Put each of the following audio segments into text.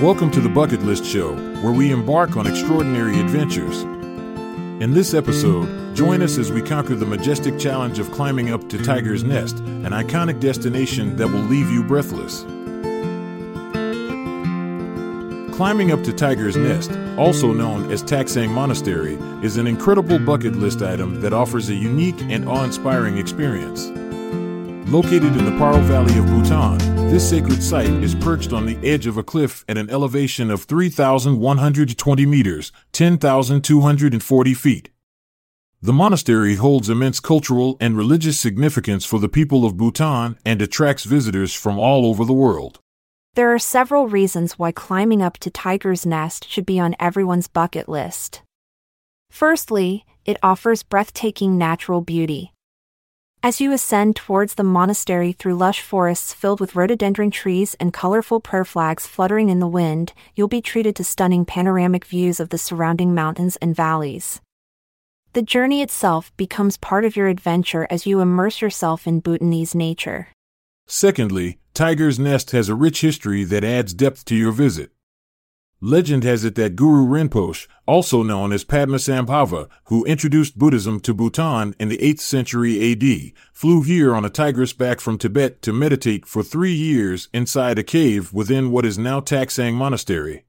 Welcome to the Bucket List Show, where we embark on extraordinary adventures. In this episode, join us as we conquer the majestic challenge of climbing up to Tiger's Nest, an iconic destination that will leave you breathless. Climbing up to Tiger's Nest, also known as Taktsang Monastery, is an incredible bucket list item that offers a unique and awe inspiring experience. Located in the Paro Valley of Bhutan, this sacred site is perched on the edge of a cliff at an elevation of 3,120 meters, 10,240 feet. The monastery holds immense cultural and religious significance for the people of Bhutan and attracts visitors from all over the world. There are several reasons why climbing up to Tiger's Nest should be on everyone's bucket list. Firstly, it offers breathtaking natural beauty. As you ascend towards the monastery through lush forests filled with rhododendron trees and colorful prayer flags fluttering in the wind, you'll be treated to stunning panoramic views of the surrounding mountains and valleys. The journey itself becomes part of your adventure as you immerse yourself in Bhutanese nature. Secondly, Tiger's Nest has a rich history that adds depth to your visit. Legend has it that Guru Rinpoche, also known as Padmasambhava, who introduced Buddhism to Bhutan in the 8th century AD, flew here on a tiger's back from Tibet to meditate for three years inside a cave within what is now Taktsang Monastery.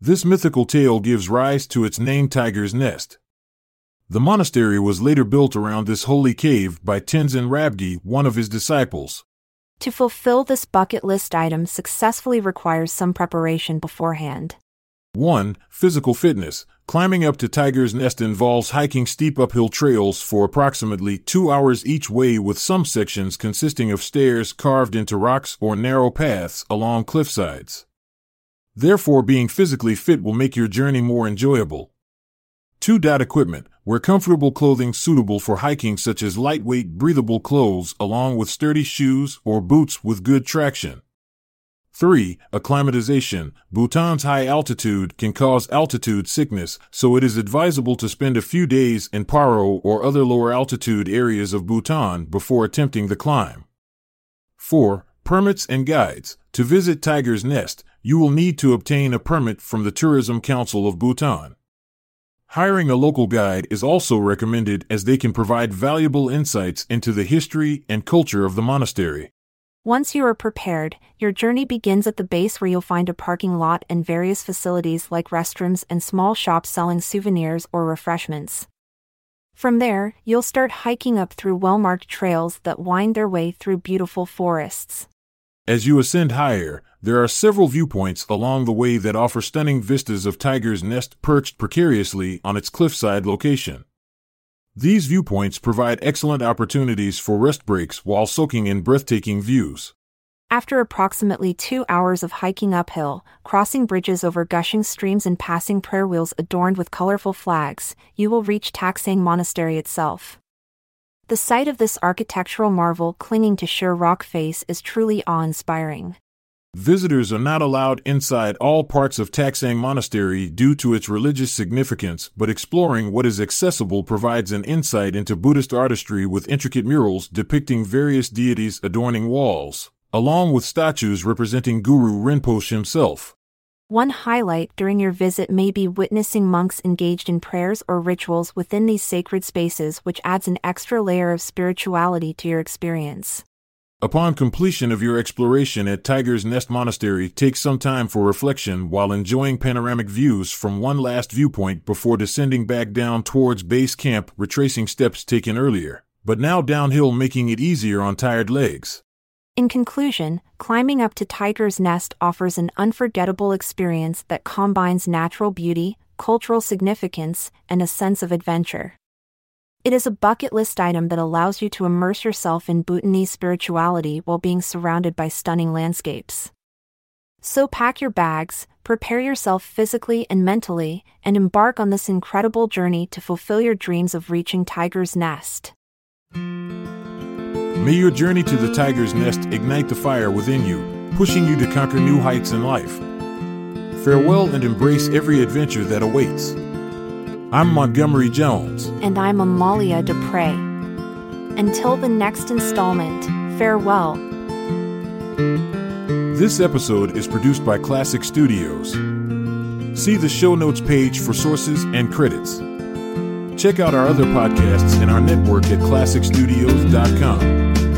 This mythical tale gives rise to its name Tiger's Nest. The monastery was later built around this holy cave by Tenzin Rabgye, one of his disciples. To fulfill this bucket list item successfully requires some preparation beforehand. 1. Physical fitness. Climbing up to Tiger's Nest involves hiking steep uphill trails for approximately two hours each way, with some sections consisting of stairs carved into rocks or narrow paths along cliff sides. Therefore, being physically fit will make your journey more enjoyable. 2. dot Equipment. Wear comfortable clothing suitable for hiking, such as lightweight, breathable clothes, along with sturdy shoes or boots with good traction. 3. Acclimatization. Bhutan's high altitude can cause altitude sickness, so it is advisable to spend a few days in Paro or other lower altitude areas of Bhutan before attempting the climb. 4. Permits and guides. To visit Tiger's Nest, you will need to obtain a permit from the Tourism Council of Bhutan. Hiring a local guide is also recommended as they can provide valuable insights into the history and culture of the monastery. Once you are prepared, your journey begins at the base where you'll find a parking lot and various facilities like restrooms and small shops selling souvenirs or refreshments. From there, you'll start hiking up through well marked trails that wind their way through beautiful forests. As you ascend higher, there are several viewpoints along the way that offer stunning vistas of Tiger's Nest perched precariously on its cliffside location. These viewpoints provide excellent opportunities for rest breaks while soaking in breathtaking views. After approximately two hours of hiking uphill, crossing bridges over gushing streams and passing prayer wheels adorned with colorful flags, you will reach Taktsang Monastery itself. The sight of this architectural marvel clinging to sheer rock face is truly awe inspiring. Visitors are not allowed inside all parts of Taktsang Monastery due to its religious significance, but exploring what is accessible provides an insight into Buddhist artistry with intricate murals depicting various deities adorning walls, along with statues representing Guru Rinpoche himself. One highlight during your visit may be witnessing monks engaged in prayers or rituals within these sacred spaces, which adds an extra layer of spirituality to your experience. Upon completion of your exploration at Tiger's Nest Monastery, take some time for reflection while enjoying panoramic views from one last viewpoint before descending back down towards base camp, retracing steps taken earlier, but now downhill, making it easier on tired legs. In conclusion, climbing up to Tiger's Nest offers an unforgettable experience that combines natural beauty, cultural significance, and a sense of adventure. It is a bucket list item that allows you to immerse yourself in Bhutanese spirituality while being surrounded by stunning landscapes. So pack your bags, prepare yourself physically and mentally, and embark on this incredible journey to fulfill your dreams of reaching Tiger's Nest. May your journey to the Tiger's Nest ignite the fire within you, pushing you to conquer new heights in life. Farewell and embrace every adventure that awaits. I'm Montgomery Jones. And I'm Amalia Dupre. Until the next installment, farewell. This episode is produced by Klassic Studios. See the show notes page for sources and credits. Check out our other podcasts in our network at klassicstudios.com.